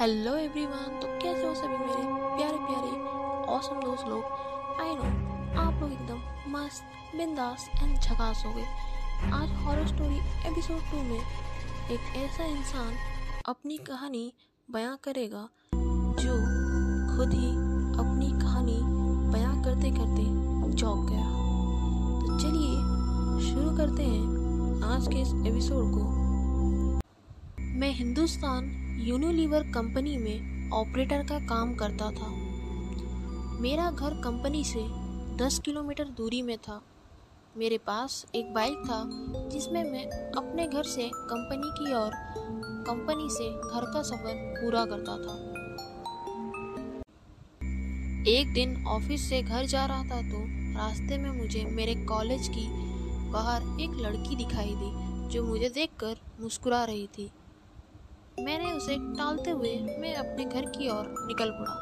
Hello everyone तो कैसे हो सभी मेरे प्यारे प्यारे औसम दोस्त लोग? आई नो आप लोग एकदम मस्त, बिंदास एंड झकास हो गए आज हॉरर स्टोरी एपिसोड टू में एक ऐसा इंसान अपनी कहानी बयां करेगा, जो खुद ही अपनी कहानी बयां करते करते चौंक गया। तो चलिए शुरू करते हैं आज के इस एपिसोड को। मैं हिंदुस्तान यूनिलीवर कंपनी में ऑपरेटर का काम करता था। मेरा घर कंपनी से 10 किलोमीटर दूरी में था। मेरे पास एक बाइक था, जिसमें मैं अपने घर से कंपनी की और कंपनी से घर का सफ़र पूरा करता था। एक दिन ऑफ़िस से घर जा रहा था तो रास्ते में मुझे मेरे कॉलेज की बाहर एक लड़की दिखाई दी, जो मुझे देखकर मुस्कुरा रही थी। मैंने उसे टालते हुए मैं अपने घर की ओर निकल पड़ा।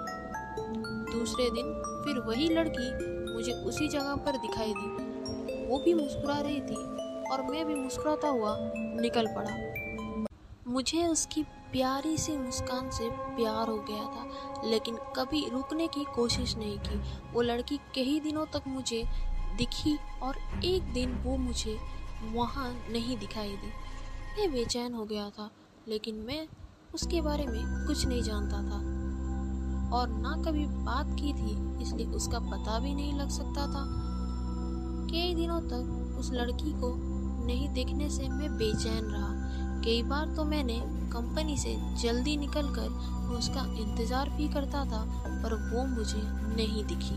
दूसरे दिन फिर वही लड़की मुझे उसी जगह पर दिखाई दी। वो भी मुस्कुरा रही थी और मैं भी मुस्कुराता हुआ निकल पड़ा। मुझे उसकी प्यारी सी मुस्कान से प्यार हो गया था, लेकिन कभी रुकने की कोशिश नहीं की। वो लड़की कई दिनों तक मुझे दिखी और एक दिन वो मुझे वहाँ नहीं दिखाई दी। मैं बेचैन हो गया था। लेकिन मैं उसके बारे में कुछ नहीं जानता था। और ना कभी बात की थी, इसलिए उसका पता भी नहीं लग सकता था। कई दिनों तक उस लड़की को नहीं देखने से मैं बेचैन रहा। कई बार तो मैंने कंपनी से जल्दी निकलकर उसका इंतज़ार भी करता था, पर वो मुझे नहीं दिखी।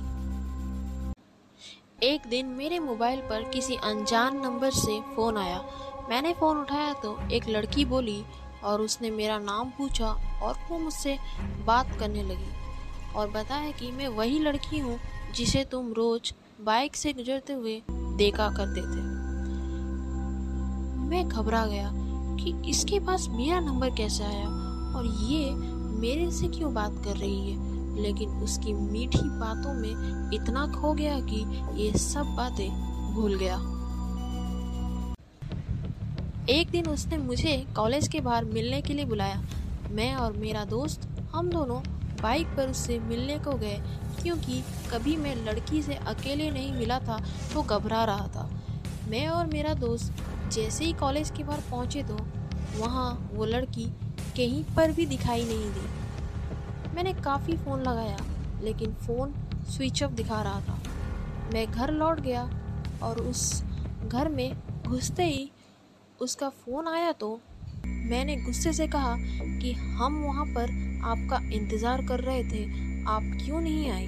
एक दिन मेरे मोबाइल पर किसी अनजान नंबर से फ़ोन आया। मैंने फ़ोन उठाया तो एक लड़की बोली और उसने मेरा नाम पूछा और वो मुझसे बात करने लगी और बताया कि मैं वही लड़की हूँ जिसे तुम रोज बाइक से गुजरते हुए देखा करते थे। मैं घबरा गया कि इसके पास मेरा नंबर कैसे आया और ये मेरे से क्यों बात कर रही है? लेकिन उसकी मीठी बातों में इतना खो गया कि ये सब बातें भूल गया। एक दिन उसने मुझे कॉलेज के बाहर मिलने के लिए बुलाया। मैं और मेरा दोस्त, हम दोनों बाइक पर उससे मिलने को गए, क्योंकि कभी मैं लड़की से अकेले नहीं मिला था तो घबरा रहा था। मैं और मेरा दोस्त जैसे ही कॉलेज के बाहर पहुँचे तो वहाँ वो लड़की कहीं पर भी दिखाई नहीं दी। मैंने काफ़ी फ़ोन लगाया, लेकिन फ़ोन स्विच ऑफ़ दिखा रहा था। मैं घर लौट गया और उस घर में घुसते ही उसका फ़ोन आया तो मैंने गुस्से से कहा कि हम वहाँ पर आपका इंतज़ार कर रहे थे, आप क्यों नहीं आई?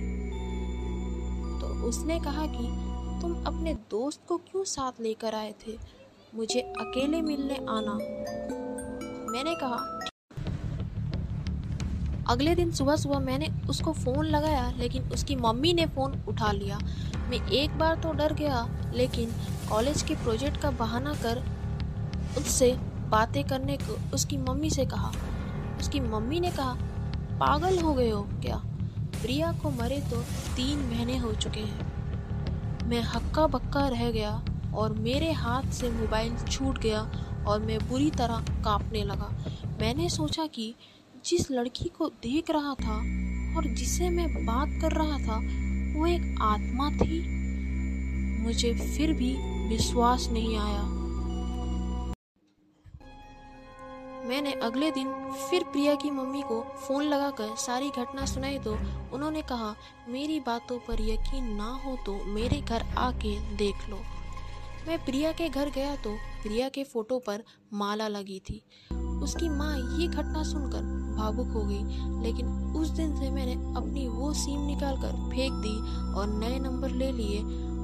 तो उसने कहा कि तुम अपने दोस्त को क्यों साथ लेकर आए थे? मुझे अकेले मिलने आना। मैंने कहा, अगले दिन सुबह सुबह मैंने उसको फ़ोन लगाया, लेकिन उसकी मम्मी ने फ़ोन उठा लिया। मैं एक बार तो डर गया, लेकिन कॉलेज के प्रोजेक्ट का बहाना कर उससे बातें करने को उसकी मम्मी से कहा। उसकी मम्मी ने कहा, पागल हो गए हो क्या? प्रिया को मरे तो तीन महीने हो चुके हैं। मैं हक्का बक्का रह गया और मेरे हाथ से मोबाइल छूट गया और मैं बुरी तरह कांपने लगा। मैंने सोचा कि जिस लड़की को देख रहा था और जिसे मैं बात कर रहा था, वो एक आत्मा थी। मुझे फिर भी विश्वास नहीं आया। मैंने अगले दिन फिर प्रिया की मम्मी को फ़ोन लगाकर सारी घटना सुनाई तो उन्होंने कहा, मेरी बातों पर यकीन ना हो तो मेरे घर आके देख लो। मैं प्रिया के घर गया तो प्रिया के फ़ोटो पर माला लगी थी। उसकी माँ ये घटना सुनकर भावुक हो गई, लेकिन उस दिन से मैंने अपनी वो सिम निकाल कर फेंक दी और नए नंबर ले लिए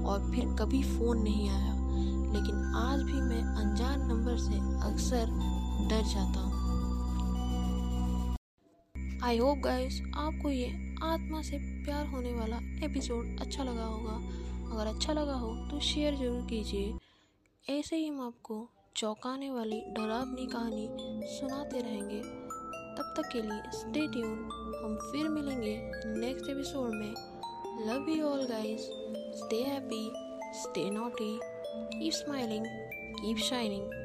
और फिर कभी फ़ोन नहीं आया। लेकिन आज भी मैं अनजान नंबर से अक्सर डर जाता हूँ। आई होप गाइस आपको ये आत्मा से प्यार होने वाला एपिसोड अच्छा लगा होगा। अगर अच्छा लगा हो तो शेयर ज़रूर कीजिए। ऐसे ही हम आपको चौंकाने वाली, डरावनी कहानी सुनाते रहेंगे। तब तक के लिए स्टे ट्यून हम फिर मिलेंगे नेक्स्ट एपिसोड में। Love you all guys stay happy stay naughty keep smiling keep shining